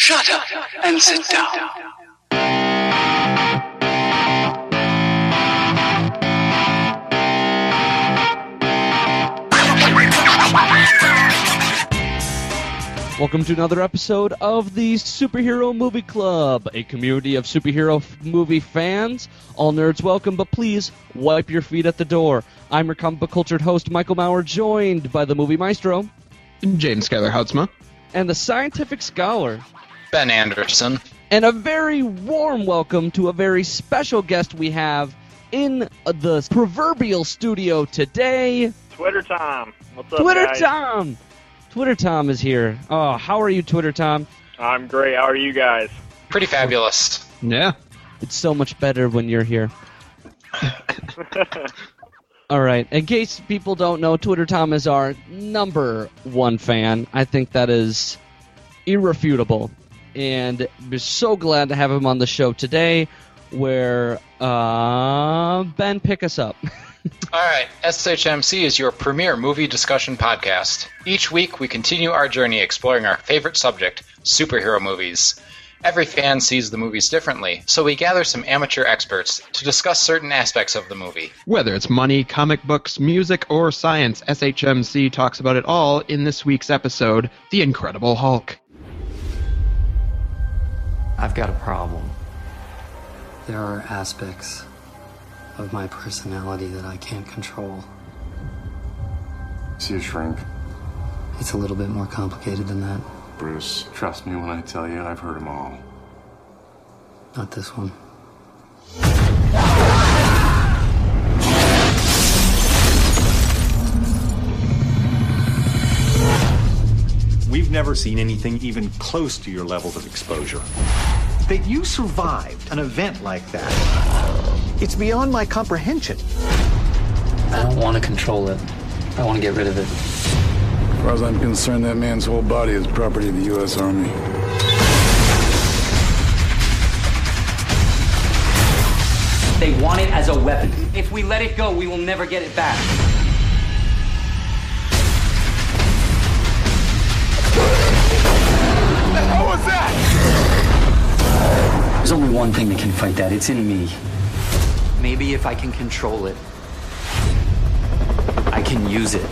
Shut up and sit down. Welcome to another episode of the Superhero Movie Club, a community of superhero f- movie fans. All nerds welcome, but please wipe your feet at the door. I'm your comic book cultured host, Michael Maurer, joined by the movie maestro James Skyler Houtsma. and the scientific scholar. Ben Anderson. And a very warm welcome to a very special guest we have in the proverbial studio today, Twitter Tom. What's up, Twitter guys? Tom. Twitter Tom is here. Oh, how are you, Twitter Tom? I'm great. How are you guys? Pretty fabulous. Yeah. It's so much better when you're here. All right. In case people don't know, Twitter Tom is our number one fan. I think that is irrefutable. And we're so glad to have him on the show today where uh, Ben pick us up. All right, SHMC is your premier movie discussion podcast. Each week, we continue our journey exploring our favorite subject, superhero movies. Every fan sees the movies differently, so we gather some amateur experts to discuss certain aspects of the movie. Whether it's money, comic books, music, or science, SHMC talks about it all in this week's episode The Incredible Hulk. I've got a problem. There are aspects of my personality that I can't control. See a shrink. It's a little bit more complicated than that. Bruce, trust me when I tell you I've heard them all. Not this one. We've never seen anything even close to your levels of exposure. That you survived an event like that, it's beyond my comprehension. I don't want to control it. I want to get rid of it. As far as I'm concerned, that man's whole body is property of the U.S. Army. They want it as a weapon. If we let it go, we will never get it back. There's only one thing that can fight that. It's in me. Maybe if I can control it, I can use it.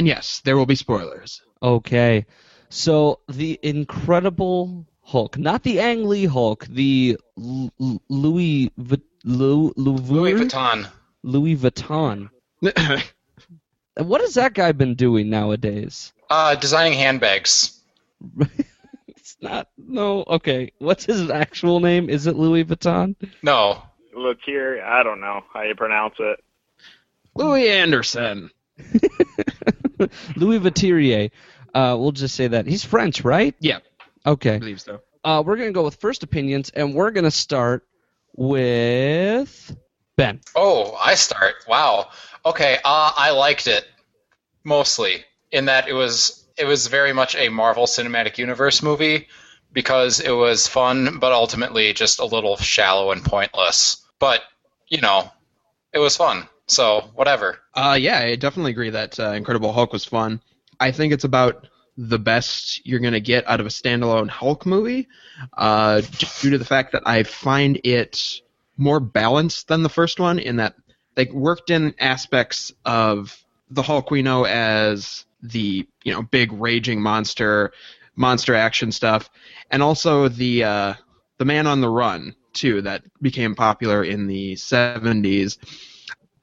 And yes, there will be spoilers. Okay. So the Incredible Hulk, not the Ang Lee Hulk, the L- L- Louis V- Lou- Louis Louis Vuitton. Louis Vuitton. What has that guy been doing nowadays? Uh, designing handbags. it's not. No. Okay. What's his actual name? Is it Louis Vuitton? No. Look here. I don't know how you pronounce it. Louis Anderson. Louis Vuitterier. Uh, we'll just say that he's French, right? Yeah, I Okay. believe so. Uh, we're gonna go with first opinions, and we're gonna start with Ben. Oh, I start. Wow. Okay. Uh, I liked it mostly in that it was it was very much a Marvel Cinematic Universe movie because it was fun, but ultimately just a little shallow and pointless. But you know, it was fun. So whatever. Uh, yeah, I definitely agree that uh, Incredible Hulk was fun. I think it's about the best you're to get out of a standalone Hulk movie, uh, due to the fact that I find it more balanced than the first one in that they worked in aspects of the Hulk we know as the you know big raging monster, monster action stuff, and also the uh, the Man on the Run too that became popular in the 70s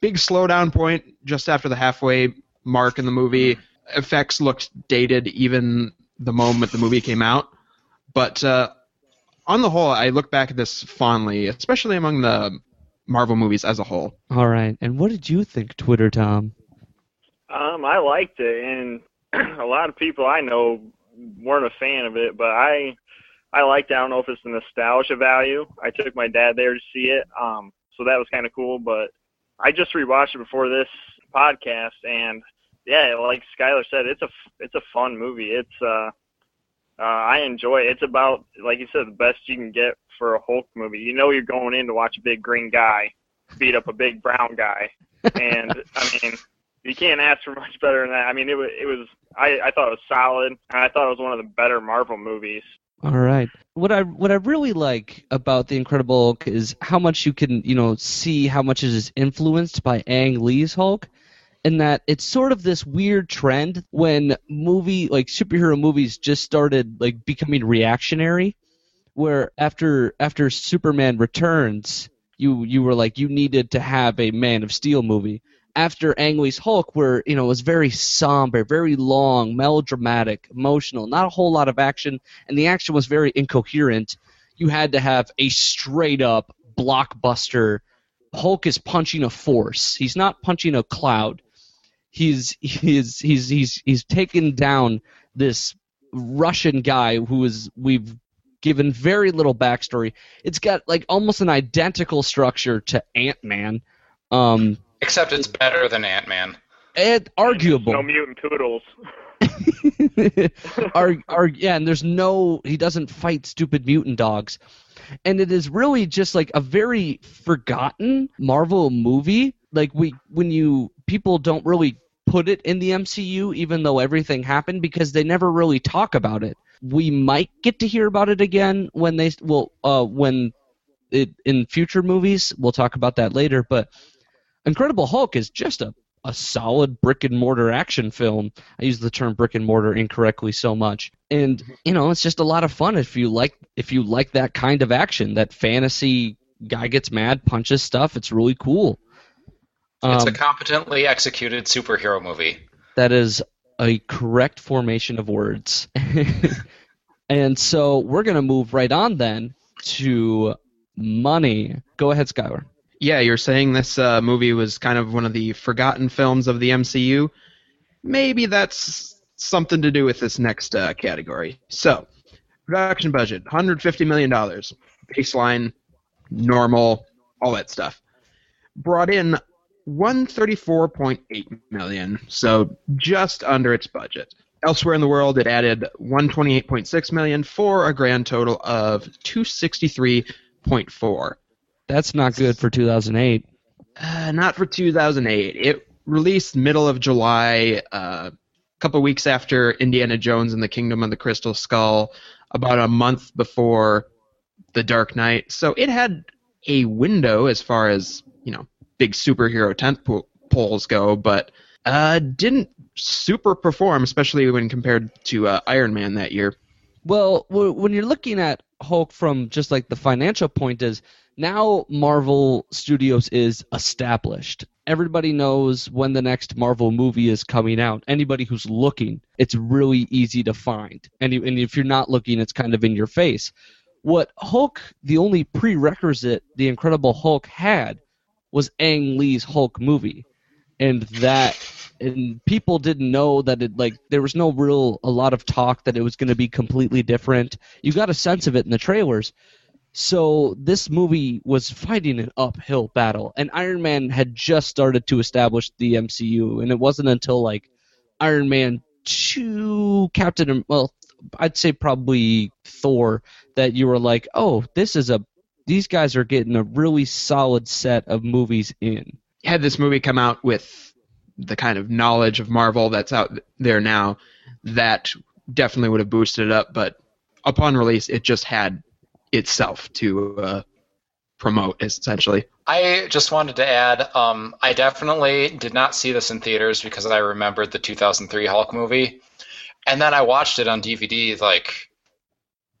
big slowdown point just after the halfway mark in the movie. Effects looked dated even the moment the movie came out. But uh, on the whole, I look back at this fondly, especially among the Marvel movies as a whole. All right. And what did you think, Twitter Tom? Um, I liked it, and a lot of people I know weren't a fan of it, but I I liked. I don't know if it's the nostalgia value. I took my dad there to see it. Um, so that was kind of cool. But I just rewatched it before this podcast, and yeah, like Skylar said, it's a it's a fun movie. It's uh, uh, I enjoy it. It's about like you said, the best you can get for a Hulk movie. You know, you're going in to watch a big green guy beat up a big brown guy, and I mean, you can't ask for much better than that. I mean, it was it was I I thought it was solid, and I thought it was one of the better Marvel movies. All right. What I what I really like about the Incredible Hulk is how much you can you know see how much it is influenced by Ang Lee's Hulk, and that it's sort of this weird trend when movie like superhero movies just started like becoming reactionary, where after after Superman Returns, you you were like you needed to have a Man of Steel movie. After Ang Lee's Hulk, where you know it was very somber, very long, melodramatic, emotional, not a whole lot of action, and the action was very incoherent. You had to have a straight up blockbuster. Hulk is punching a force. He's not punching a cloud. He's he's he's he's he's taken down this Russian guy who is we've given very little backstory. It's got like almost an identical structure to Ant Man. Um, Except it's better than Ant Man. and arguable. No mutant poodles. are are yeah, and there's no he doesn't fight stupid mutant dogs. And it is really just like a very forgotten Marvel movie. Like we when you people don't really put it in the MCU even though everything happened because they never really talk about it. We might get to hear about it again when they well uh when it in future movies. We'll talk about that later, but Incredible Hulk is just a a solid brick and mortar action film. I use the term brick and mortar incorrectly so much. And you know, it's just a lot of fun if you like if you like that kind of action, that fantasy guy gets mad, punches stuff, it's really cool. It's a Um, competently executed superhero movie. that is a correct formation of words. and so we're going to move right on then to money. Go ahead, Skylar. Yeah, you're saying this uh, movie was kind of one of the forgotten films of the MCU. Maybe that's something to do with this next uh, category. So, production budget: 150 million dollars, baseline, normal, all that stuff. Brought in 134.8 million, so just under its budget. Elsewhere in the world, it added 128.6 million for a grand total of 263.4. That's not good for 2008. Uh, not for 2008. It released middle of July, uh, a couple weeks after Indiana Jones and the Kingdom of the Crystal Skull, about a month before The Dark Knight. So it had a window as far as you know big superhero tent po- poles go, but uh, didn't super perform, especially when compared to uh, Iron Man that year. Well, w- when you're looking at Hulk from just like the financial point is now Marvel Studios is established. Everybody knows when the next Marvel movie is coming out. Anybody who's looking, it's really easy to find. And, and if you're not looking, it's kind of in your face. What Hulk, the only prerequisite the Incredible Hulk had was Ang Lee's Hulk movie. And that and people didn't know that it like there was no real a lot of talk that it was going to be completely different. You got a sense of it in the trailers. So this movie was fighting an uphill battle, and Iron Man had just started to establish the MCU, and it wasn't until like Iron Man two, Captain, well, I'd say probably Thor, that you were like, oh, this is a, these guys are getting a really solid set of movies in. had this movie come out with the kind of knowledge of Marvel that's out there now, that definitely would have boosted it up. But upon release, it just had itself to uh, promote, essentially. I just wanted to add, um, I definitely did not see this in theaters because I remembered the 2003 Hulk movie, and then I watched it on DVD like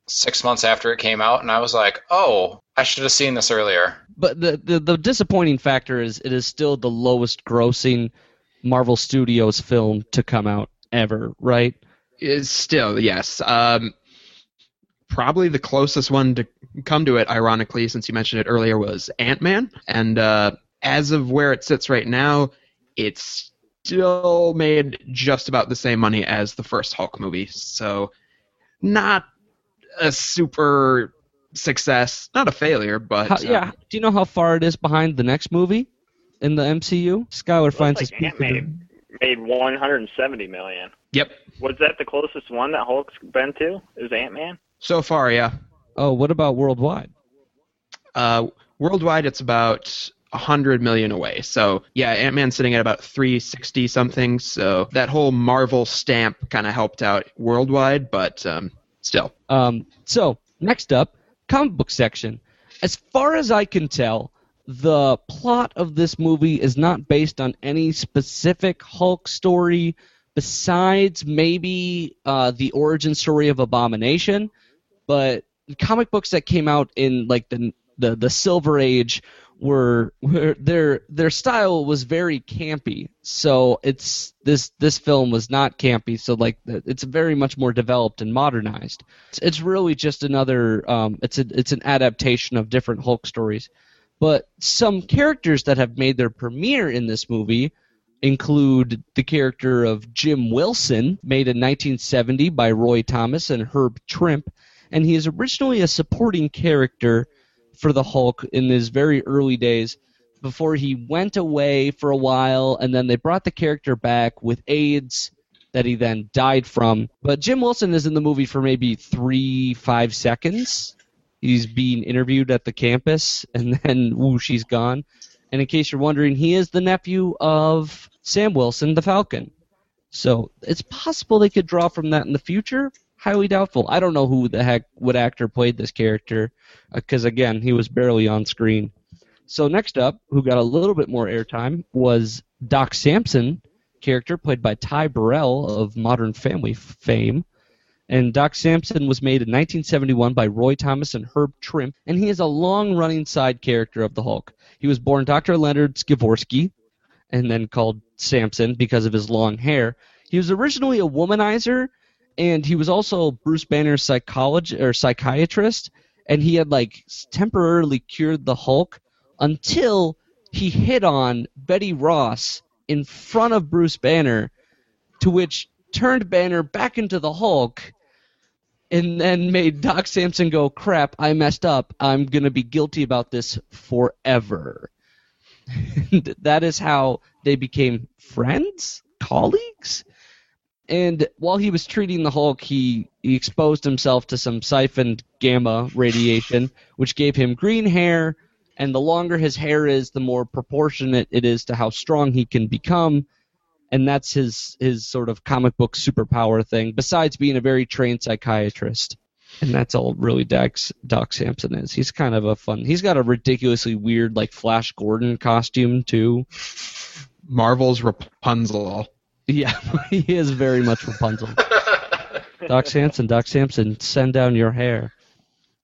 six months after it came out, and I was like, oh, I should have seen this earlier. But the, the the disappointing factor is it is still the lowest grossing Marvel Studios film to come out ever, right? Is still yes. Um, probably the closest one to come to it, ironically, since you mentioned it earlier, was Ant Man, and uh, as of where it sits right now, it's still made just about the same money as the first Hulk movie. So, not a super success, not a failure, but How, uh, yeah. Do you know how far it is behind the next movie in the MCU? Skylar Looks finds like his peak Ant-Man made 170 million. Yep. Was that the closest one that Hulk's been to? Is Ant Man? So far, yeah. Oh, what about worldwide? Uh, worldwide, it's about 100 million away. So, yeah, Ant Man's sitting at about 360 something. So, that whole Marvel stamp kind of helped out worldwide, but um, still. Um, so next up, comic book section. As far as I can tell, the plot of this movie is not based on any specific Hulk story besides maybe uh, the origin story of Abomination. But comic books that came out in like the the, the Silver Age were, were their their style was very campy. So it's this this film was not campy. So like it's very much more developed and modernized. It's, it's really just another um, it's a it's an adaptation of different Hulk stories. But some characters that have made their premiere in this movie include the character of Jim Wilson, made in 1970 by Roy Thomas and Herb Trimpe, and he is originally a supporting character for the Hulk in his very early days before he went away for a while and then they brought the character back with AIDS that he then died from. But Jim Wilson is in the movie for maybe three, five seconds. He's being interviewed at the campus and then whoo, she's gone. And in case you're wondering, he is the nephew of Sam Wilson, the Falcon. So it's possible they could draw from that in the future. Highly doubtful. I don't know who the heck what actor played this character, uh, because again, he was barely on screen. So next up, who got a little bit more airtime was Doc Samson, character played by Ty Burrell of Modern Family fame. And Doc Samson was made in 1971 by Roy Thomas and Herb Trimpe, and he is a long-running side character of the Hulk. He was born Dr. Leonard Skivorski, and then called Samson because of his long hair. He was originally a womanizer, and he was also Bruce Banner's psychologist or psychiatrist, and he had like temporarily cured the Hulk until he hit on Betty Ross in front of Bruce Banner, to which turned Banner back into the Hulk, and then made Doc Samson go, "Crap, I messed up. I'm gonna be guilty about this forever." that is how they became friends, colleagues. And while he was treating the Hulk, he, he exposed himself to some siphoned gamma radiation, which gave him green hair. And the longer his hair is, the more proportionate it is to how strong he can become. And that's his his sort of comic book superpower thing. Besides being a very trained psychiatrist, and that's all really Doc, Doc Samson is. He's kind of a fun. He's got a ridiculously weird like Flash Gordon costume too. Marvel's Rapunzel. Yeah, he is very much Rapunzel. Doc Samson, Doc Samson, send down your hair,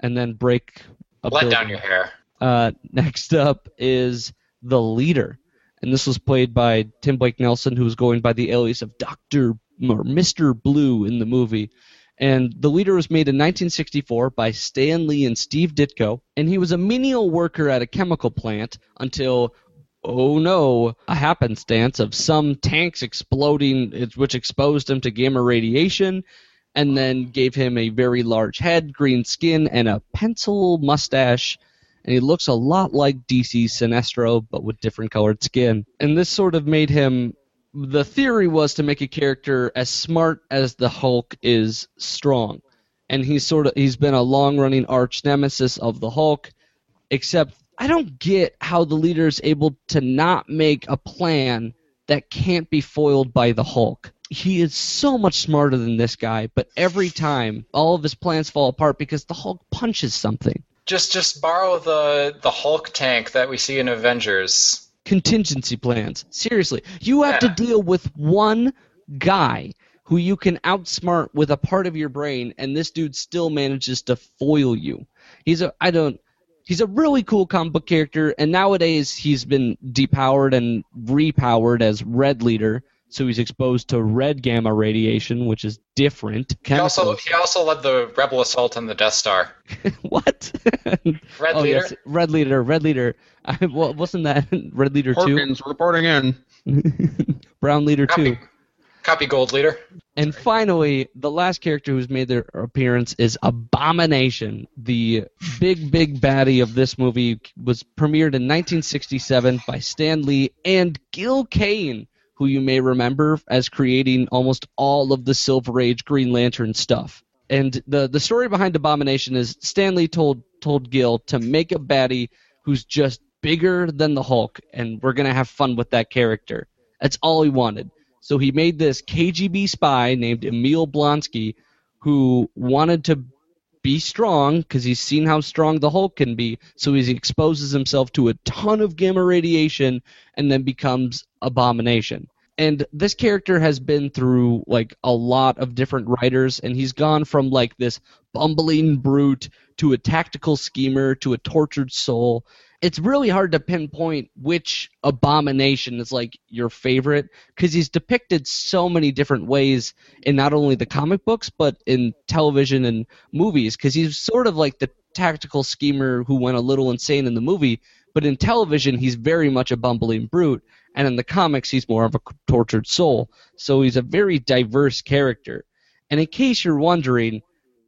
and then break. A Let building. down your hair. Uh, next up is the leader, and this was played by Tim Blake Nelson, who was going by the alias of Doctor or Mister Blue in the movie. And the leader was made in 1964 by Stan Lee and Steve Ditko, and he was a menial worker at a chemical plant until oh no, a happenstance of some tanks exploding, which exposed him to gamma radiation, and then gave him a very large head, green skin, and a pencil mustache. And he looks a lot like DC's Sinestro, but with different colored skin. And this sort of made him. The theory was to make a character as smart as the Hulk is strong. And he's sort of he's been a long running arch nemesis of the Hulk, except I don't get how the leader is able to not make a plan that can't be foiled by the Hulk. He is so much smarter than this guy, but every time all of his plans fall apart because the Hulk punches something. Just just borrow the the Hulk tank that we see in Avengers. Contingency plans. Seriously, you have to deal with one guy who you can outsmart with a part of your brain, and this dude still manages to foil you. He's a I don't. He's a really cool comic book character, and nowadays he's been depowered and repowered as Red Leader, so he's exposed to red gamma radiation, which is different. He also he also led the rebel assault on the Death Star. what? Red oh Leader. yes, Red Leader, Red Leader. I, well, wasn't that Red Leader two? Hawkins reporting in. Brown Leader Copy. two. Copy Gold Leader. And finally, the last character who's made their appearance is Abomination. The big, big baddie of this movie was premiered in 1967 by Stan Lee and Gil Kane, who you may remember as creating almost all of the Silver Age Green Lantern stuff. And the the story behind Abomination is Stan Lee told told Gil to make a baddie who's just bigger than the Hulk, and we're gonna have fun with that character. That's all he wanted. So he made this KGB spy named Emil Blonsky, who wanted to be strong because he's seen how strong the Hulk can be. So he exposes himself to a ton of gamma radiation and then becomes Abomination. And this character has been through like a lot of different writers, and he's gone from like this bumbling brute to a tactical schemer to a tortured soul. It's really hard to pinpoint which abomination is like your favorite because he's depicted so many different ways in not only the comic books but in television and movies because he's sort of like the tactical schemer who went a little insane in the movie but in television he's very much a bumbling brute and in the comics he's more of a tortured soul. So he's a very diverse character. And in case you're wondering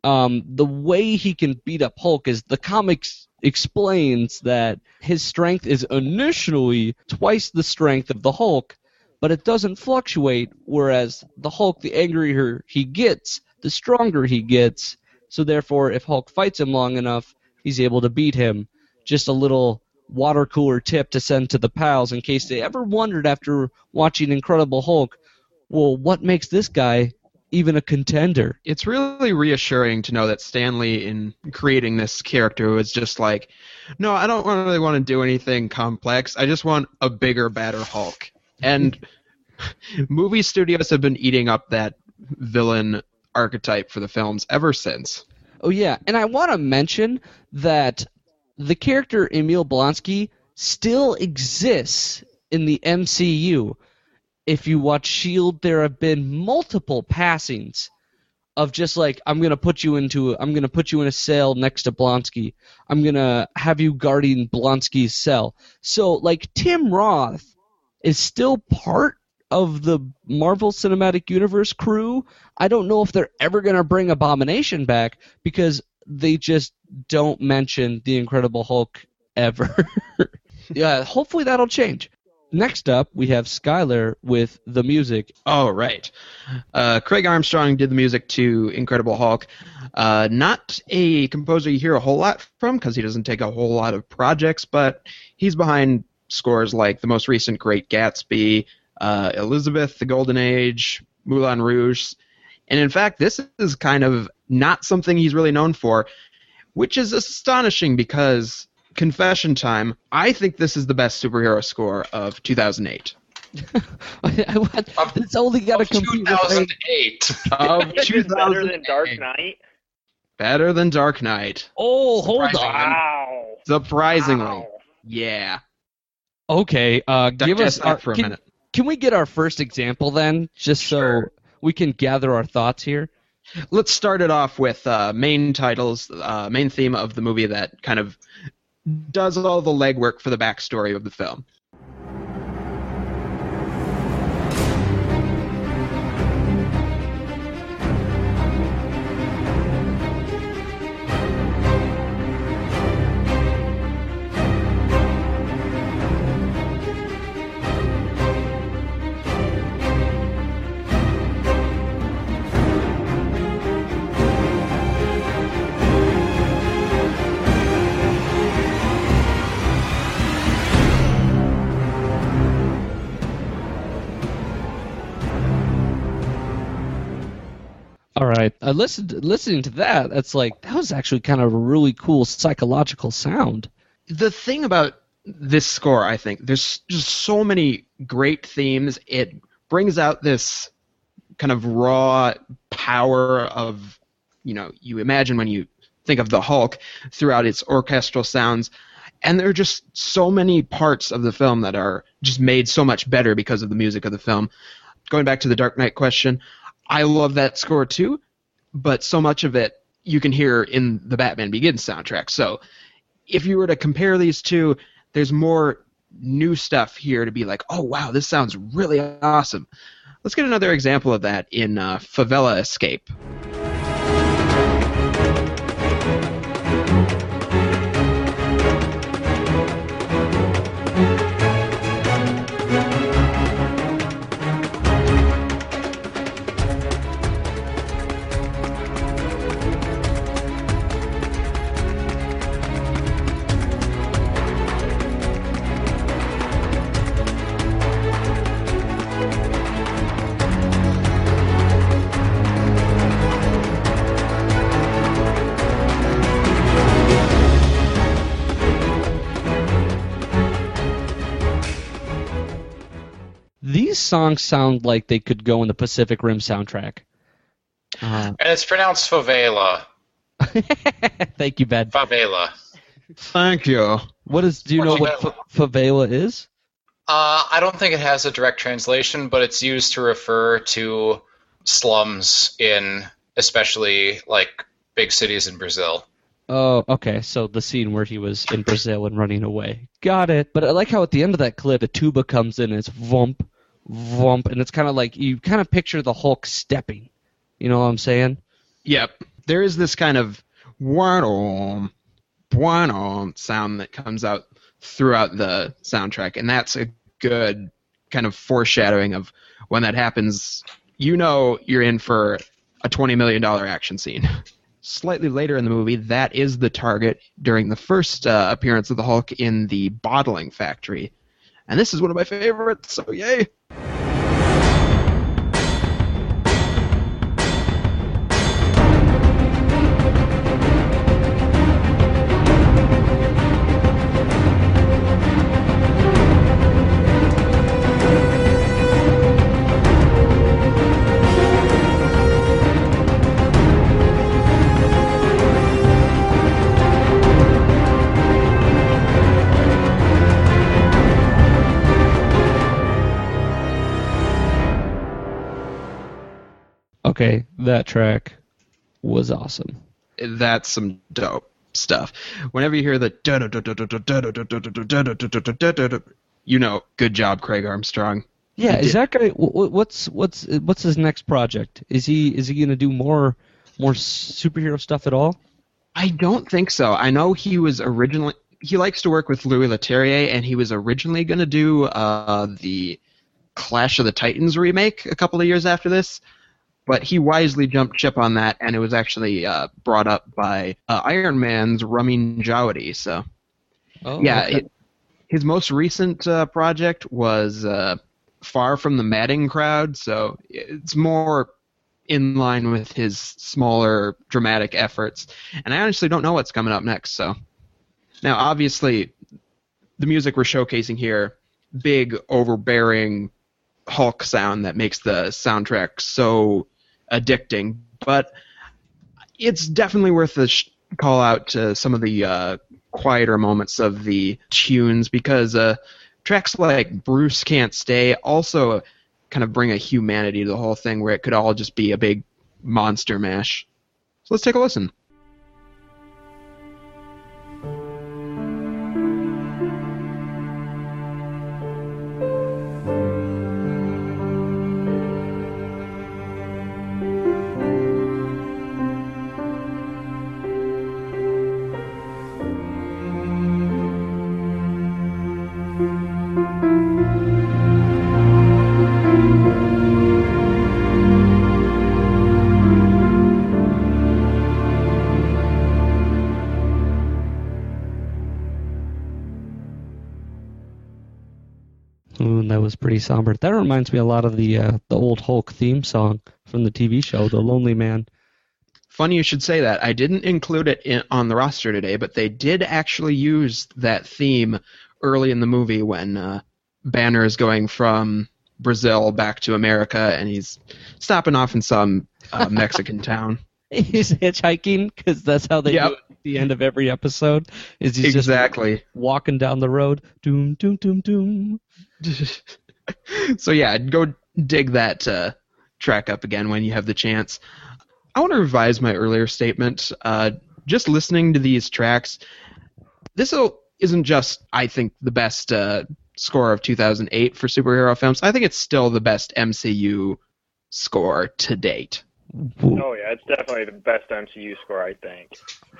um, the way he can beat up hulk is the comics explains that his strength is initially twice the strength of the hulk but it doesn't fluctuate whereas the hulk the angrier he gets the stronger he gets. So therefore if hulk fights him long enough he's able to beat him. Just a little water cooler tip to send to the pals in case they ever wondered after watching Incredible Hulk, well, what makes this guy even a contender? It's really reassuring to know that Stan Lee, in creating this character, was just like, no, I don't really want to do anything complex. I just want a bigger, badder Hulk. And movie studios have been eating up that villain archetype for the films ever since. Oh yeah, and I want to mention that the character Emil Blonsky still exists in the MCU. If you watch Shield, there have been multiple passings of just like I'm gonna put you into I'm gonna put you in a cell next to Blonsky. I'm gonna have you guarding Blonsky's cell. So like Tim Roth is still part of the Marvel Cinematic Universe crew. I don't know if they're ever gonna bring Abomination back because they just don't mention the Incredible Hulk ever. yeah, hopefully that'll change. Next up, we have Skylar with the music. All right. Uh, Craig Armstrong did the music to Incredible Hulk. Uh, not a composer you hear a whole lot from because he doesn't take a whole lot of projects, but he's behind scores like the most recent Great Gatsby, uh, Elizabeth, The Golden Age, Moulin Rouge. And in fact, this is kind of not something he's really known for, which is astonishing because confession time, I think this is the best superhero score of 2008. it's only got to compete 2008. Of It's better than Dark Knight. Better than Dark Knight. Oh, hold on. Wow. Surprisingly. Wow. Yeah. Okay, uh, give us our, for a can, minute. Can we get our first example then, just so we can gather our thoughts here? Let's start it off with uh, main titles, uh, main theme of the movie that kind of does all the legwork for the backstory of the film. All right, uh, I listened listening to that. That's like that was actually kind of a really cool psychological sound. the thing about this score, I think, there's just so many great themes. It brings out this kind of raw power of, you know, you imagine when you think of the Hulk throughout its orchestral sounds. And there are just so many parts of the film that are just made so much better because of the music of the film. Going back to the Dark Knight question, I love that score too, but so much of it you can hear in the Batman Begins soundtrack. So if you were to compare these two, there's more new stuff here to be like, oh wow, this sounds really awesome. Let's get another example of that in uh, Favela Escape. Songs sound like they could go in the Pacific Rim soundtrack. Uh, And it's pronounced favela. thank you, Ben. Favela. Thank you. What is? Do you know what fa- favela is? Uh, I don't think it has a direct translation, but it's used to refer to slums in especially like big cities in Brazil. Oh, okay. So the scene where he was in Brazil and running away. Got it. But I like how at the end of that clip, a tuba comes in and it's vump, vump, and it's kind of like you kind of picture the Hulk stepping. You know what I'm saying? Yep. There is this kind of one one sound that comes out throughout the soundtrack, and that's a good kind of foreshadowing of when that happens. You know you're in for a twenty million dollar action scene. Slightly later in the movie, that is the target during the first uh, appearance of the Hulk in the bottling factory, and this is one of my favorites. So yay! Okay, that track was awesome. that's some dope stuff. Whenever you hear the you know, good job, Craig Armstrong. Yeah, is that guy? wh- wh- What's what's what's his next project? Is he is he gonna do more more superhero stuff at all? I don't think so. I know he was originally he likes to work with Louis Leterrier, and he was originally to do uh, the Clash of the Titans remake a couple of years after this, but he wisely jumped ship on that, and it was actually uh, brought up by uh, Iron Man's Ramin Djawadi. So Oh, yeah, okay. it, his most recent uh, project was uh, Far from the Madding Crowd, so it's more in line with his smaller dramatic efforts. And I honestly don't know what's coming up next. So now, obviously, the music we're showcasing here, big, overbearing Hulk sound that makes the soundtrack so addicting, but it's definitely worth a sh- call out to some of the uh, quieter moments of the tunes because uh, tracks like Bruce Can't Stay also kind of bring a humanity to the whole thing where it could all just be a big monster mash. So let's take a listen. Somber. That reminds me a lot of the uh, the old Hulk theme song from the TV show, The Lonely Man. Funny you should say that. I didn't include it in, on the roster today, but they did actually use that theme early in the movie when uh, Banner is going from Brazil back to America and he's stopping off in some uh, Mexican town. He's hitchhiking because that's how they Yep. do it at the end of every episode. Is he's Exactly. just walking down the road, doom doom doom doom. so yeah, go dig that uh, track up again when you have the chance. I want to revise my earlier statement. Uh, just listening to these tracks, this isn't just I think the best uh, score of 2008 for superhero films. I think it's still the best MCU score to date. Oh yeah, it's definitely the best MCU score I think.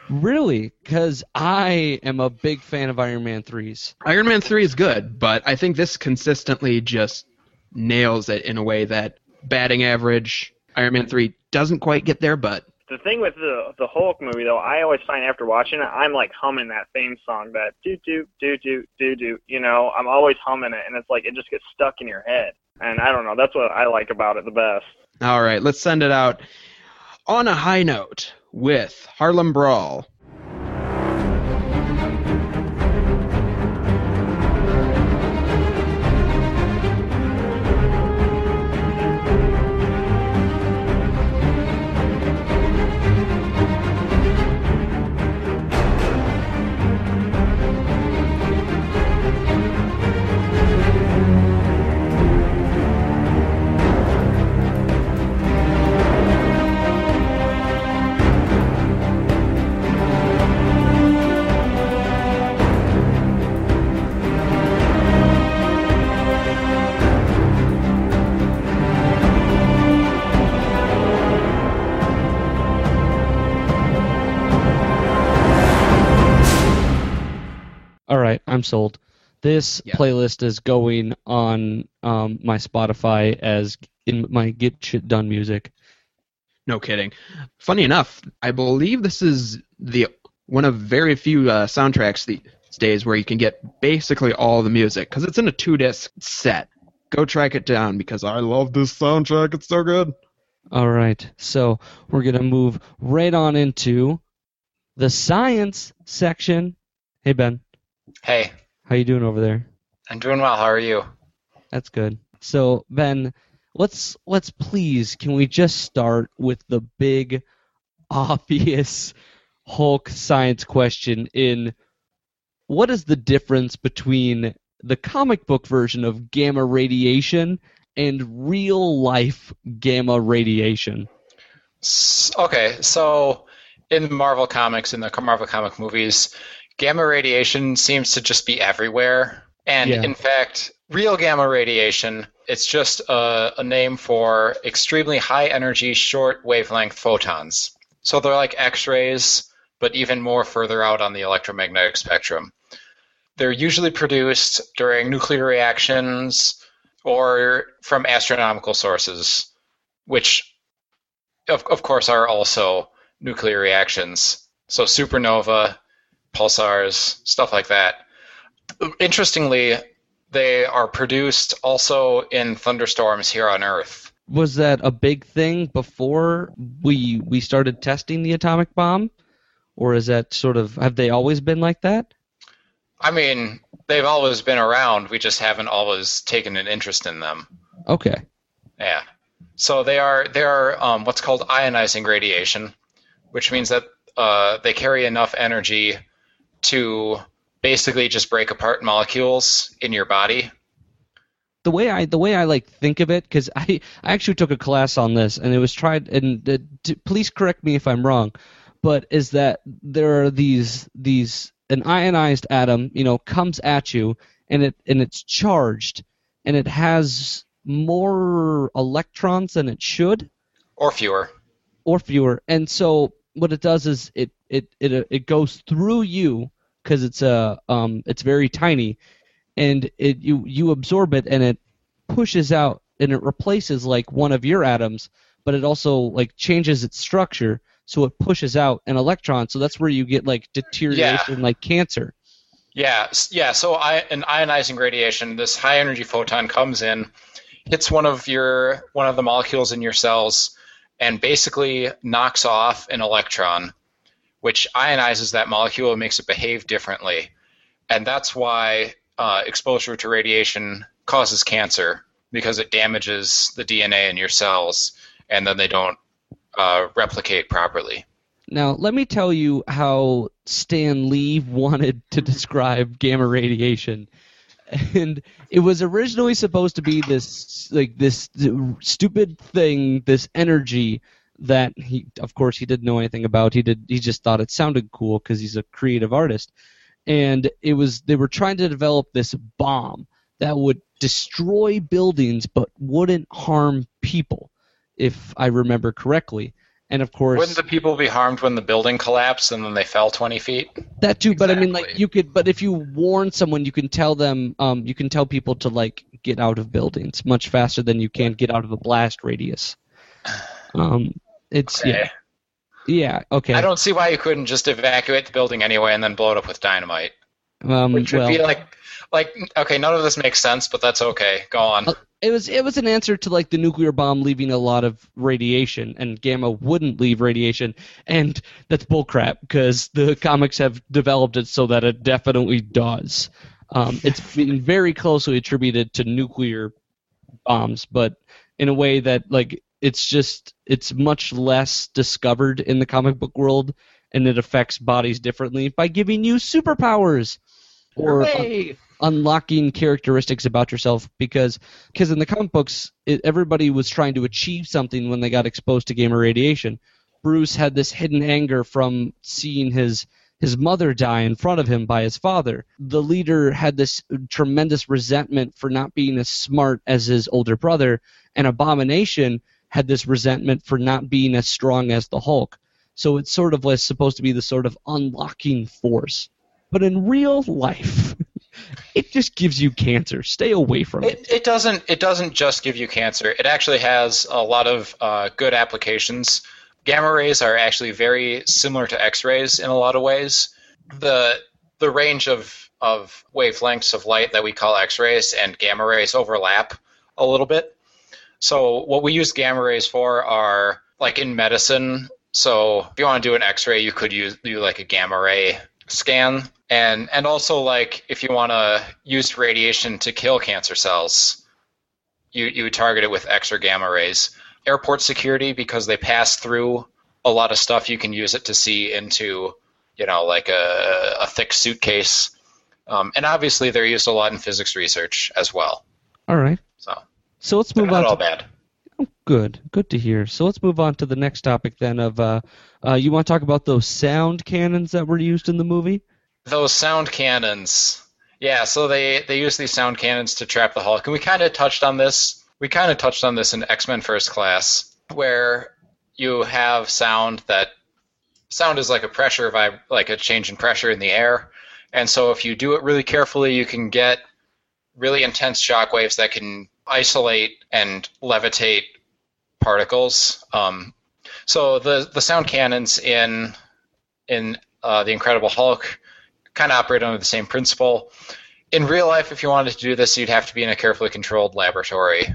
Really? Because I am a big fan of Iron Man 3's. Iron Man 3 is good, but I think this consistently just nails it in a way that batting average Iron Man 3 doesn't quite get there, but The thing with the the Hulk movie though, I always find after watching it, I'm like humming that theme song, that do do do do do do. You know, I'm always humming it, and it's like it just gets stuck in your head. And I don't know, that's what I like about it the best. All right, let's send it out on a high note with Harlem Brawl. I'm sold. This Yeah. playlist is going on um, my Spotify as in my Get Shit Done music. No kidding. Funny enough, I believe this is the one of very few uh, soundtracks these days where you can get basically all the music because it's in a two disc set. Go track it down because I love this soundtrack. It's so good. All right, so we're gonna move right on into the science section. Hey Ben, Hey, how you doing over there? I'm doing well. How are you? That's good. So Ben, let's let's please can we just start with the big obvious Hulk science question in what is the difference between the comic book version of gamma radiation and real life gamma radiation? Okay, so in Marvel comics, in the Marvel comic movies, gamma radiation seems to just be everywhere. And Yeah. in fact, real gamma radiation, it's just a, a name for extremely high energy, short wavelength photons. So they're like X rays, but even more further out on the electromagnetic spectrum. They're usually produced during nuclear reactions or from astronomical sources, which of, of course, are also nuclear reactions. So supernova, pulsars, stuff like that. Interestingly, they are produced also in thunderstorms here on Earth. Was that a big thing before we we started testing the atomic bomb? Or is that sort of have they always been like that? I mean, they've always been around. We just haven't always taken an interest in them. Okay. Yeah. So they are they are um, what's called ionizing radiation, which means that uh, they carry enough energy to basically just break apart molecules in your body. the way I the way I like think of it because I I actually took a class on this and it was tried and uh, t- please correct me if I'm wrong, but is that there are these these an ionized atom you know comes at you and it and it's charged and it has more electrons than it should Or fewer. or fewer. And so what it does is it it it it goes through you because it's a um it's very tiny, and it you you absorb it and it pushes out and it replaces like one of your atoms, but it also like changes its structure so it pushes out an electron. So that's where you get like deterioration like cancer. Yeah, yeah. So I, an ionizing radiation, this high energy photon comes in, hits one of your one of the molecules in your cells, and basically knocks off an electron, which ionizes that molecule and makes it behave differently, and that's why uh, exposure to radiation causes cancer because it damages the DNA in your cells, and then they don't uh, replicate properly. Now, let me tell you how Stan Lee wanted to describe gamma radiation. And it was originally supposed to be this like this stupid thing, this energy that he of course he didn't know anything about. He did he just thought it sounded cool cuz he's a creative artist. and it was they were trying to develop this bomb that would destroy buildings but wouldn't harm people, if I remember correctly. And of course, Wouldn't the people be harmed when the building collapsed and then they fell 20 feet? that too. But I mean, like you could, but if you warn someone, you can tell them, um, you can tell people to like get out of buildings much faster than you can get out of a blast radius. Um, it's Okay. yeah, yeah, okay. I don't see why you couldn't just evacuate the building anyway and then blow it up with dynamite. um, Which would well, be like, like okay, none of this makes sense, but that's okay. Go on. Uh, it was it was an answer to like the nuclear bomb leaving a lot of radiation, and gamma wouldn't leave radiation, and that's bullcrap because the comics have developed it so that it definitely does. Um, it's been very closely attributed to nuclear bombs, but in a way that like it's just it's much less discovered in the comic book world, and it affects bodies differently by giving you superpowers or unlocking characteristics about yourself because because in the comic books it, everybody was trying to achieve something when they got exposed to gamma radiation. Bruce had this hidden anger from seeing his his mother die in front of him by his father. The leader had this tremendous resentment for not being as smart as his older brother and abomination had this resentment for not being as strong as the hulk so it's sort of was supposed to be the sort of unlocking force but in real life it just gives you cancer. Stay away from it. It, it doesn't. It doesn't just give you cancer. It actually has a lot of uh, good applications. Gamma rays are actually very similar to X-rays in a lot of ways. The the range of of wavelengths of light that we call X-rays and gamma rays overlap a little bit. So what we use gamma rays for are like in medicine. So if you want to do an X-ray, you could use do like a gamma ray scan, and and also like if you want to use radiation to kill cancer cells, you you would target it with X or gamma rays. Airport security because they pass through a lot of stuff. You can use it to see into you know like a, a thick suitcase, um, and obviously they're used a lot in physics research as well. All right. So So let's they're move not on. all To, bad. good. Good to hear. So let's move on to the next topic then. Of uh, uh, you want to talk about those sound cannons that were used in the movie? Those sound cannons. Yeah, so they they use these sound cannons to trap the Hulk, and we kind of touched on this. We kind of touched on this in X Men First Class, where you have sound that sound is like a pressure vib, like a change in pressure in the air, and so if you do it really carefully, you can get really intense shock waves that can isolate and levitate particles. Um, so the the sound cannons in in uh, the Incredible Hulk kind of operate under the same principle. In real life, if you wanted to do this, you'd have to be in a carefully controlled laboratory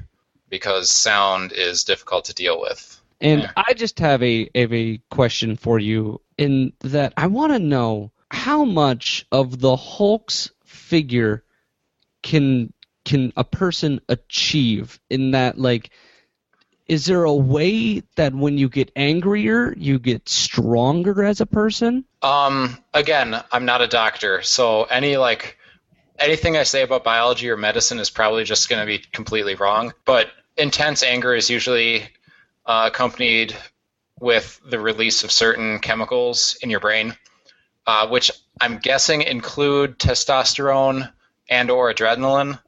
because sound is difficult to deal with. And Yeah. I just have a have a question for you in that I want to know how much of the Hulk's figure can can a person achieve in that like is there a way that when you get angrier you get stronger as a person? Um, again, I'm not a doctor, so any like anything I say about biology or medicine is probably just going to be completely wrong. But intense anger is usually uh, accompanied with the release of certain chemicals in your brain, uh, which I'm guessing include testosterone and or adrenaline,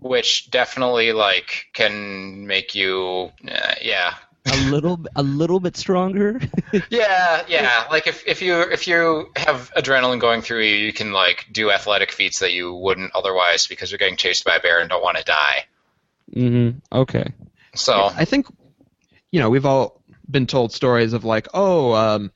which definitely like can make you, uh, yeah, A little a little bit stronger? yeah, yeah. Like if, if you if you have adrenaline going through you, you can like do athletic feats that you wouldn't otherwise because you're getting chased by a bear and don't want to die. mhm. Okay. So I think, you know, we've all been told stories of like, oh, um,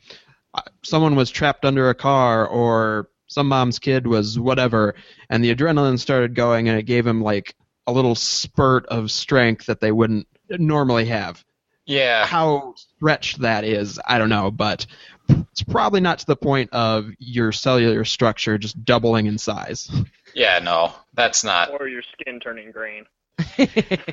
someone was trapped under a car, or some mom's kid was whatever, and the adrenaline started going, and it gave him like a little spurt of strength that they wouldn't normally have. yeah, How stretched that is, I don't know, but it's probably not to the point of your cellular structure just doubling in size. yeah, no, that's not. or your skin turning green.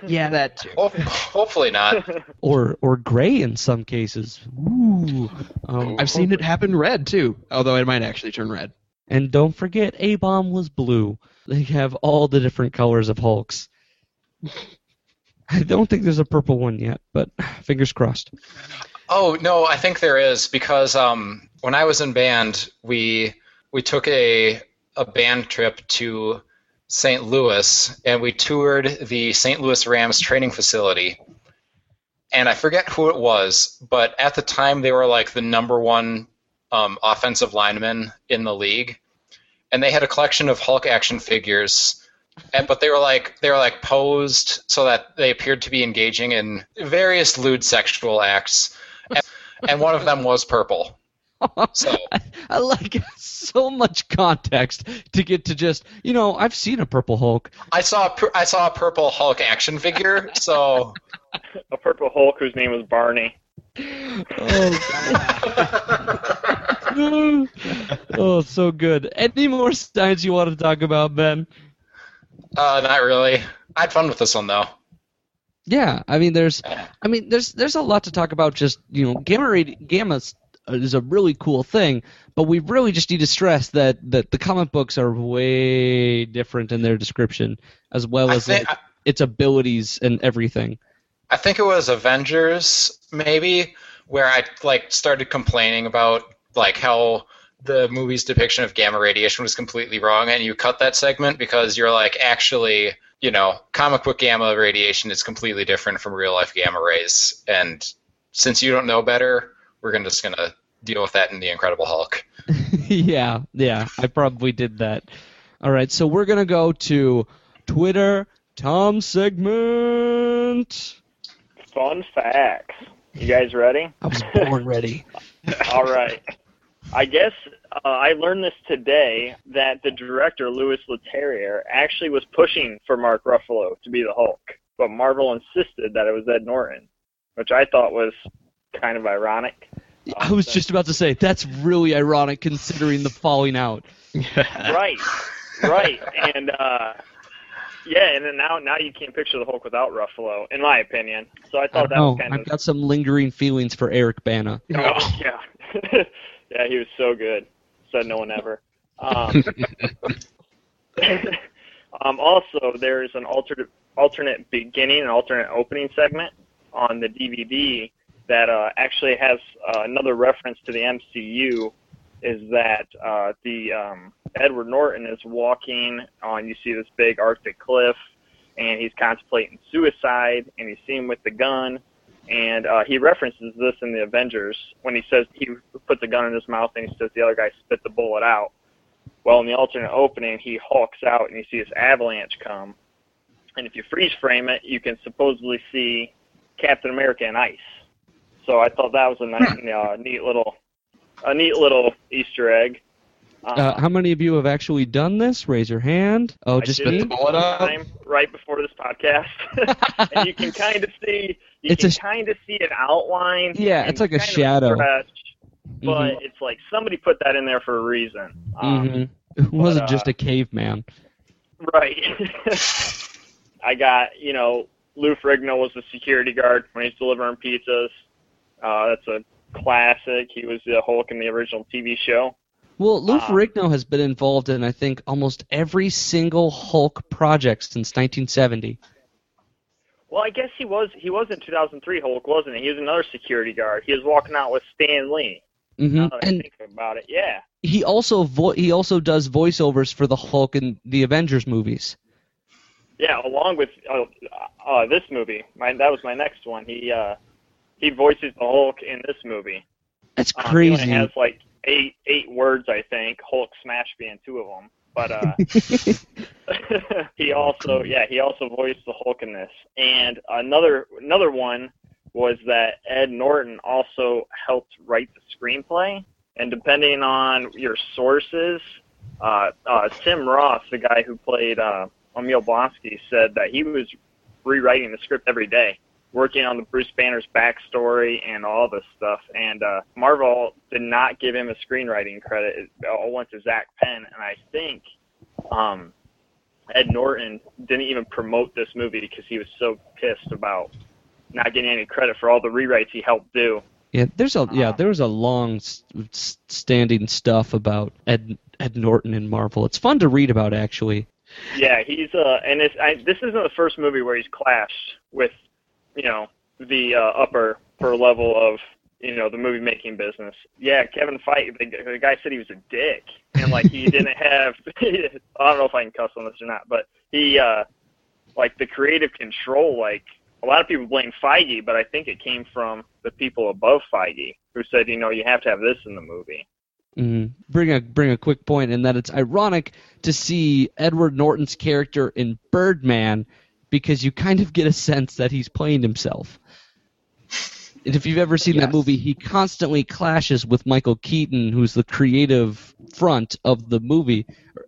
yeah, that too. Ho- hopefully not. or or gray in some cases. Ooh. Um, I've seen it happen red too, although it might actually turn red. And don't forget, A Bomb was blue. They have all the different colors of Hulks. I don't think there's a purple one yet, but fingers crossed. Oh no, I think there is because um, when I was in band, we we took a a band trip to St. Louis, and we toured the St. Louis Rams training facility. And I forget who it was, but at the time they were like the number one um, offensive linemen in the league, and they had a collection of Hulk action figures. And, but they were like they were like posed so that they appeared to be engaging in various lewd sexual acts, and, and one of them was purple. So I, I like so much context to get to just you know I've seen a Purple Hulk. I saw a pur- I saw a purple Hulk action figure. So A purple Hulk whose name was Barney. Oh, oh, so good. Any more signs you want to talk about, Ben? uh, not really. I had fun with this one though. Yeah, I mean, there's, I mean, there's, there's a lot to talk about. Just you know, gamma radi- gamma is a really cool thing, but we really just need to stress that that the comic books are way different in their description, as well as think- like, its abilities and everything. I think it was Avengers, maybe, where I like started complaining about like how the movie's depiction of gamma radiation was completely wrong, and you cut that segment because you're like, actually, you know, comic book gamma radiation is completely different from real life gamma rays, and since you don't know better, we're gonna just gonna deal with that in the Incredible Hulk. yeah, yeah, I probably did that. All right, so we're gonna go to Twitter Tom segment. Fun facts. You guys ready? I was born ready. All right. I guess uh, I learned this today that the director Louis Leterrier actually was pushing for Mark Ruffalo to be the Hulk, but Marvel insisted that it was Ed Norton, which I thought was kind of ironic. I was just about to say that's really ironic considering the falling out. right, right, and uh, yeah, and then now now you can't picture the Hulk without Ruffalo, in my opinion. So I I thought don't that know. was kind I've of got some lingering feelings for Eric Bana. Oh, yeah. yeah, he was so good. Said no one ever. Um, um, also, there's an alternate alternate beginning and alternate opening segment on the DVD that uh, actually has uh, another reference to the MCU. Is that uh, the um, Edward Norton is walking on? You see this big Arctic cliff, and he's contemplating suicide, and you see him with the gun, and uh, he references this in the Avengers when he says he puts a gun in his mouth and he says the other guy spit the bullet out. Well, in the alternate opening, he hulks out and you see this avalanche come, and if you freeze frame it, you can supposedly see Captain America in ice. So I thought that was a nice, uh, neat little, a neat little Easter egg. Uh, how many of you have actually done this? Raise your hand. Oh, I just did me. it time right before this podcast, and you can kind of see you It's can a- kind of see an outline. Yeah, it's like a kind of shadow. stretch, but Mhm. it's like somebody put that in there for a reason. Um, Mhm. It wasn't uh, just a caveman. Right. I got you know Lou Ferrigno was the security guard when he's delivering pizzas. Uh, that's a classic. He was the Hulk in the original TV show. Well, Lou uh, Ferrigno has been involved in I think almost every single Hulk project since 1970. Well, I guess he was he was in 2003 Hulk, wasn't he? He was another security guard. He was walking out with Stan Lee. hmm Now that I And think about it, yeah. he also vo- he also does voiceovers for the Hulk in the Avengers movies. Yeah, along with uh, uh, this movie. My that was my next one. He uh, he voices the Hulk in this movie. That's Um, he crazy. only has like eight eight words, I think. Hulk smash being two of them. But uh, he also yeah he also voiced the Hulk in this. And another another one was that Ed Norton also helped write the screenplay. And depending on your sources, uh, uh, Tim Roth, the guy who played uh, Emil Blonsky, said that he was rewriting the script every day, working on the Bruce Banner's backstory and all this stuff. And uh, Marvel did not give him a screenwriting credit; it all went to Zak Penn. And I think um, Ed Norton didn't even promote this movie because he was so pissed about not getting any credit for all the rewrites he helped do. Yeah, there's a Uh-huh. yeah, there was a long standing stuff about Ed Ed Norton in Marvel. It's fun to read about actually. Yeah, he's uh, and it's, I, this isn't the first movie where he's clashed with, you know, the uh, upper upper level of you know the movie making business. Yeah, Kevin Feige, the, the guy said he was a dick, and like he didn't have. I don't know if I can cuss on this or not, but he uh like the creative control. Like a lot of people blame Feige, but I think it came from the people above Feige who said, you know, you have to have this in the movie. Mm. Bring a bring a quick point in that it's ironic to see Edward Norton's character in Birdman because you kind of get a sense that he's playing himself. And if you've ever seen Yes. that movie, he constantly clashes with Michael Keaton, who's the creative front of the movie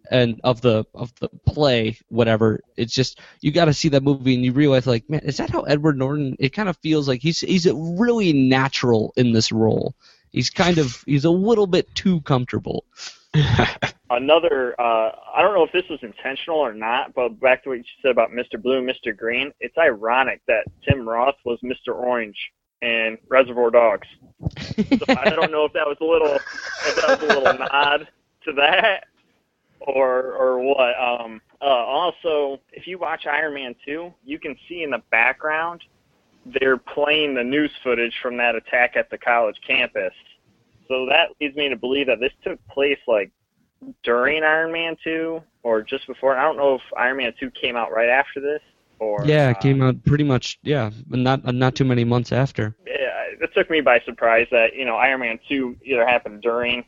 and of the of the play, whatever. It's just you got to see that movie and you realize, like, man, is that how Edward Norton? It kind of feels like he's he's really natural in this role. He's kind of he's a little bit too comfortable. Another, uh, I don't know if this was intentional or not, but back to what you said about Mr. Blue and Mr. Green, it's ironic that Tim Roth was Mr. Orange in Reservoir Dogs. So I don't know if that was a little, if that was a little nod to that, or or what. Um, uh, also, if you watch Iron Man 2, you can see in the background they're playing the news footage from that attack at the college campus. So that leads me to believe that this took place like during Iron Man 2 or just before. I don't know if Iron Man 2 came out right after this or yeah, it uh, came out pretty much. Yeah, not not too many months after. yeah, it took me by surprise that you know Iron Man 2 either happened during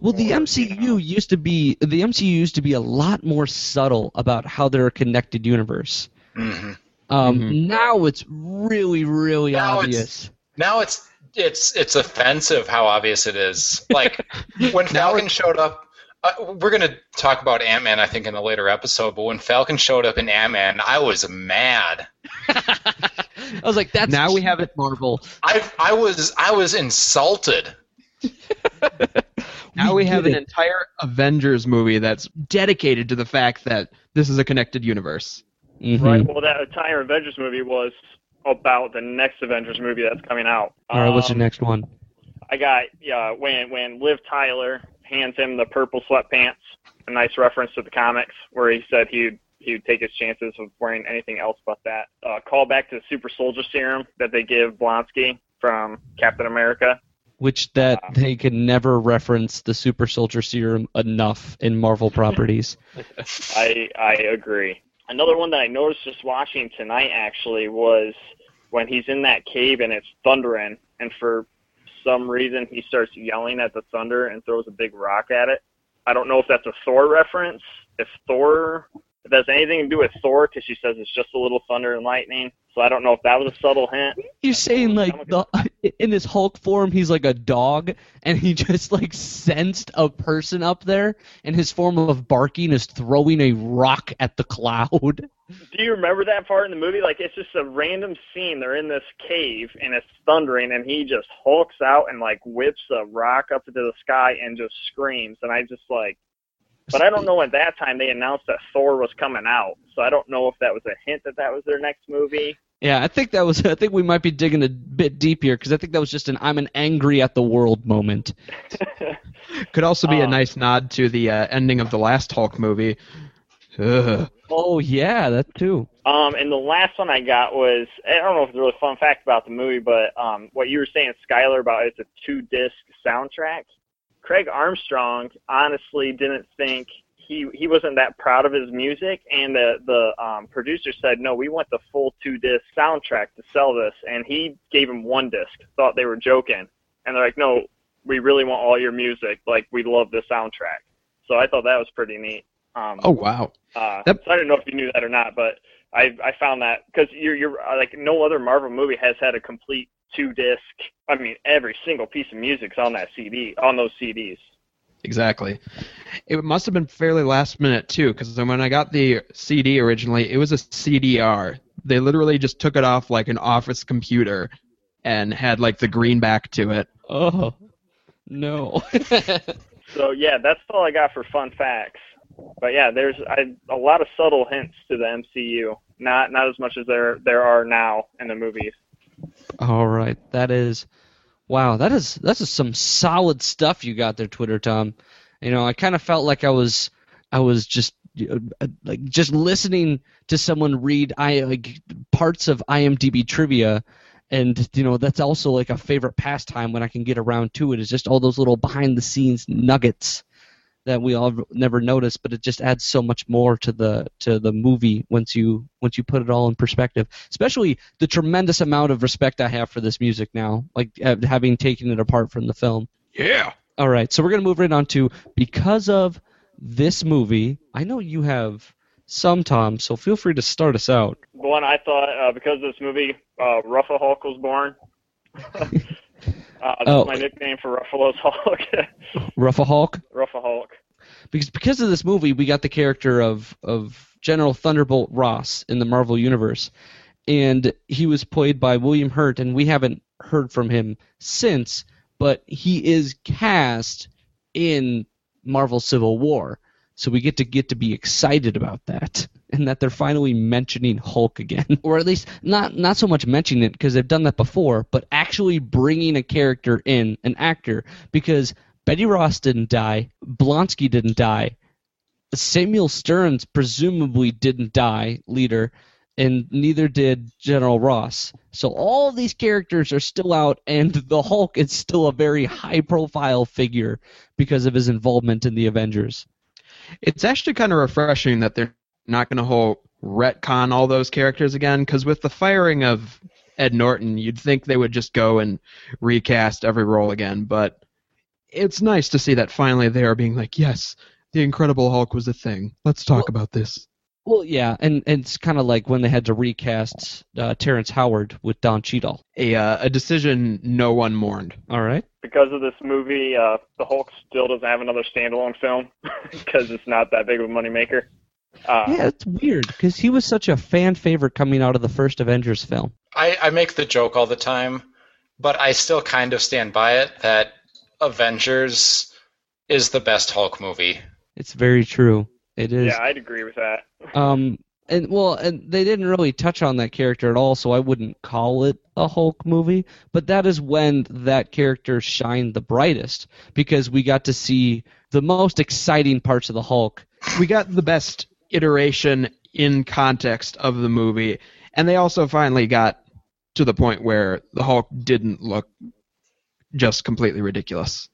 Well, the MCU used to be the MCU used to be a lot more subtle about how they're a connected universe. Mm-hmm. Um, Now it's really, really Now it's- obvious. Now it's it's it's offensive how obvious it is. Like when Falcon showed up. Uh, we're gonna talk about Ant Man, I think, in a later episode. But when Falcon showed up in Ant Man, I was mad. I was like, "That's Now we have it, Marvel." I I was I was insulted. Now we have an it. entire Avengers movie that's dedicated to the fact that this is a connected universe. Mhm. right. Well, that entire Avengers movie was about the next Avengers movie that's coming out. All right, what's your Um, next one? I got yeah when when Liv Tyler hands him the purple sweatpants, a nice reference to the comics where he said he'd he would take his chances of wearing anything else but that. Uh, call back to the super soldier serum that they give Blonsky from Captain America. Which that they can never reference the super soldier serum enough in Marvel properties. I I agree. Another one that I noticed just watching tonight actually was when he's in that cave and it's thundering, and for some reason he starts yelling at the thunder and throws a big rock at it. I don't know if that's a Thor reference. If Thor, if that's anything to do with Thor, because she says it's just a little thunder and lightning. So I don't know if that was a subtle hint. You're saying like the in his Hulk form, he's like a dog, and he just like sensed a person up there, and his form of barking is throwing a rock at the cloud. Do you remember that part in the movie? Like it's just a random scene. They're in this cave and it's thundering, and he just hulks out and like whips a rock up into the sky and just screams. And I just like, but I don't know at that time they announced that Thor was coming out, so I don't know if that was a hint that that was their next movie. Yeah, I think that was. I think we might be digging a bit deep here because I think that was just an "I'm an angry at the world" moment. Could also be a Um, nice nod to the uh, ending of the last Hulk movie. Ugh. Oh yeah, that too. Um, and the last one I got was I don't know if it's a really fun fact about the movie, but um, what you were saying, Skylar, about it's a two disc soundtrack. Craig Armstrong honestly didn't think he he wasn't that proud of his music, and the the um, producer said, no, we want the full two disc soundtrack to sell this, and he gave him one disc. Thought they were joking, and they're like, no, we really want all your music. Like we love the soundtrack. So I thought that was pretty neat. Um, Oh wow. uh, That- so I don't know if you knew that or not, but I I found that because you're you're uh, like no other Marvel movie has had a complete two disc. I mean, every single piece of music's on that CD on those CDs. Exactly. It must have been fairly last minute too, because when I got the CD originally, it was a CDR. They literally just took it off like an office computer and had like the green back to it. Oh no. So yeah, that's all I got for fun facts. But yeah, there's I, a lot of subtle hints to the MCU. Not not as much as there there are now in the movies. All right, that is, wow, that is that's some solid stuff you got there, Twitter Tom. You know, I kind of felt like I was, I was just uh, like just listening to someone read I like parts of IMDb trivia, and you know that's also like a favorite pastime when I can get around to it is just all those little behind the scenes nuggets that we all never notice, but it just adds so much more to the to the movie once you once you put it all in perspective. Especially the tremendous amount of respect I have for this music now, like uh, having taken it apart from the film. Yeah. All right, so we're gonna move right on to because of this movie. I know you have some, Tom, so feel free to start us out. One, I thought uh, because of this movie, uh, Ruffa Hulk was born. uh, that's Oh. my nickname for Ruffalo's Hulk. Ruffa Hulk? Ruffah Hulk. Because because of this movie, we got the character of of General Thunderbolt Ross in the Marvel universe, and he was played by William Hurt, and we haven't heard from him since, but he is cast in Marvel Civil War, so we get to get to be excited about that, and that they're finally mentioning Hulk again, or at least not not so much mentioning it because they've done that before, but actually bringing a character in, an actor, because Betty Ross didn't die, Blonsky didn't die, Samuel Stearns presumably didn't die, leader, and neither did General Ross. So all of these characters are still out, and the Hulk is still a very high-profile figure because of his involvement in the Avengers. It's actually kind of refreshing that they're not going to retcon all those characters again, because with the firing of Ed Norton, you'd think they would just go and recast every role again. But it's nice to see that finally they are being like, yes, the Incredible Hulk was a thing. Let's talk about this. Well, yeah, and, and it's kind of like when they had to recast uh, Terrence Howard with Don Cheadle. A uh, a decision no one mourned. All right. Because of this movie, uh, the Hulk still doesn't have another standalone film because it's not that big of a moneymaker. Uh, Yeah, it's weird because he was such a fan favorite coming out of the first Avengers film. I, I make the joke all the time, but I still kind of stand by it that Avengers is the best Hulk movie. It's very true. It is. Yeah, I'd agree with that. Um, and well, and they didn't really touch on that character at all, so I wouldn't call it a Hulk movie. But that is when that character shined the brightest because we got to see the most exciting parts of the Hulk. We got the best iteration in context of the movie, and they also finally got to the point where the Hulk didn't look just completely ridiculous.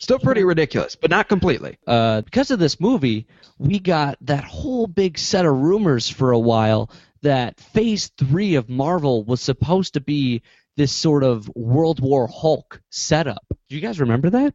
Still pretty ridiculous, but not completely. Uh, because of this movie, we got that whole big set of rumors for a while that Phase Three of Marvel was supposed to be this sort of World War Hulk setup. Do you guys remember that?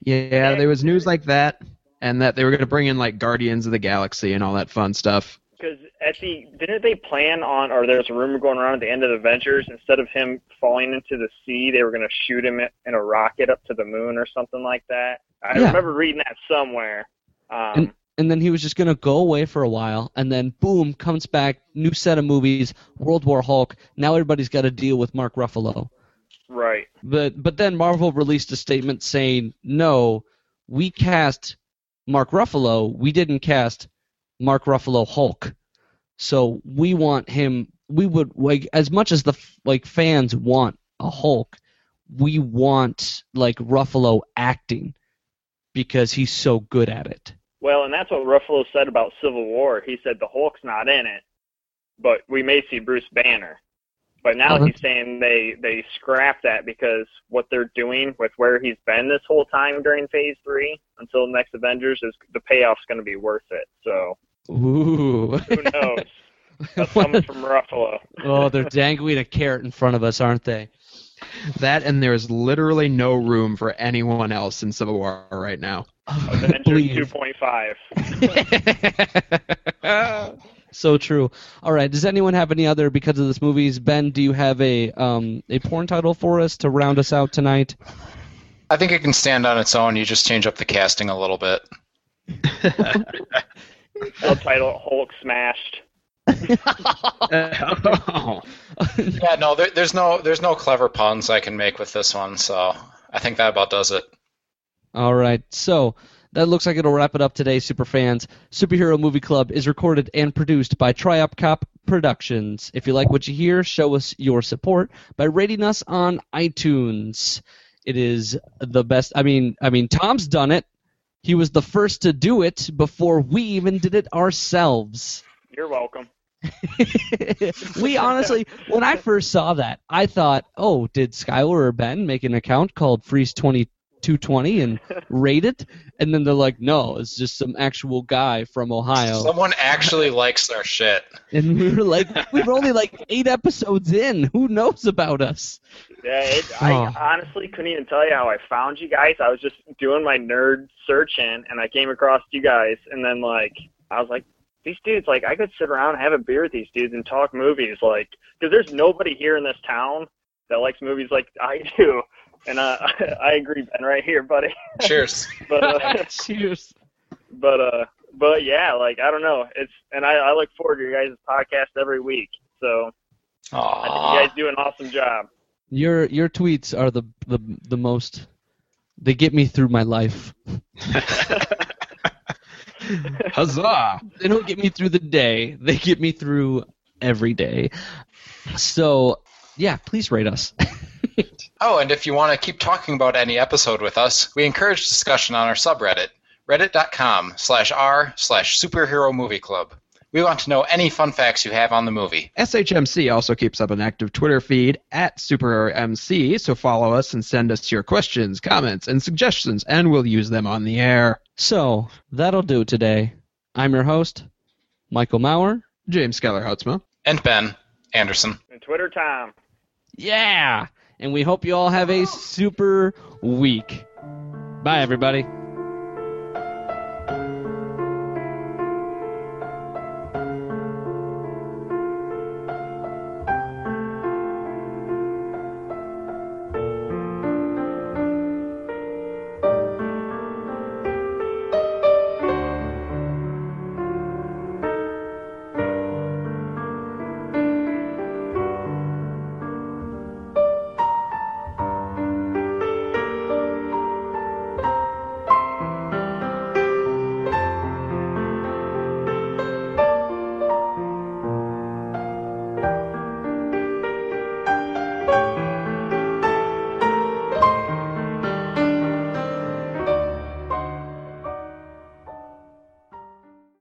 Yeah, there was news like that, and that they were going to bring in like Guardians of the Galaxy and all that fun stuff. Because at the didn't they plan on, or there's a rumor going around at the end of the Avengers, instead of him falling into the sea, they were going to shoot him in a rocket up to the moon or something like that. I Yeah. remember reading that somewhere. Um, and and then he was just gonna go away for a while, and then boom, comes back, new set of movies, World War Hulk. Now everybody's got to deal with Mark Ruffalo. right. But but then Marvel released a statement saying, no, we cast Mark Ruffalo, we didn't cast Mark Ruffalo Hulk. So we want him. We would like as much as the like fans want a Hulk, we want like Ruffalo acting because he's so good at it. Well, and that's what Ruffalo said about Civil War. He said the Hulk's not in it, but we may see Bruce Banner. But now Oh, he's saying they they scrapped that because what they're doing with where he's been this whole time during Phase Three until the next Avengers is the payoff's going to be worth it. So Ooh. who knows? That's coming from Ruffalo. oh, they're dangling a carrot in front of us, aren't they? That and there's literally no room for anyone else in Civil War right now. Avengers Please. 2.5. so true. All right. Does anyone have any other because of this movies? Ben, do you have a um a porn title for us to round us out tonight? I think it can stand on its own. You just change up the casting a little bit. Subtitle Hulk smashed. Yeah, no, there, there's no there's no clever puns I can make with this one, so I think that about does it. All right. So that looks like it'll wrap it up today, super fans. Superhero Movie Club is recorded and produced by Triop Cop Productions. If you like what you hear, show us your support by rating us on iTunes. It is the best. I mean, I mean, Tom's done it. He was the first to do it before we even did it ourselves. You're welcome. we honestly, when I first saw that, I thought, oh, did Skylar or Ben make an account called Freeze twenty two twenty and rate it? And then they're like, no, it's just some actual guy from Ohio. Someone actually likes our shit. And we were like, we were only like eight episodes in. Who knows about us? Yeah, it, I Oh. honestly couldn't even tell you how I found you guys. I was just doing my nerd searching, and I came across you guys, and then like I was like, these dudes, like I could sit around and have a beer with these dudes and talk movies, like because there's nobody here in this town that likes movies like I do, and uh, I agree, Ben, right here, buddy. Cheers. but uh, Cheers. but uh, but yeah, like I don't know, it's and I, I look forward to your guys' podcast every week. So I think you guys do an awesome job. Your your tweets are the the the most. They get me through my life. Huzzah! They don't get me through the day. They get me through every day. So yeah, please rate us. Oh, and if you want to keep talking about any episode with us, we encourage discussion on our subreddit, reddit.com slash r slash superhero movie club. We want to know any fun facts you have on the movie. SHMC also keeps up an active Twitter feed at SuperMC, so follow us and send us your questions, comments, and suggestions, and we'll use them on the air. So that'll do today. I'm your host, Michael Maurer. James Skeller Hutzma. And Ben Anderson. And Twitter time. Yeah, and we hope you all have a super week. Bye, everybody.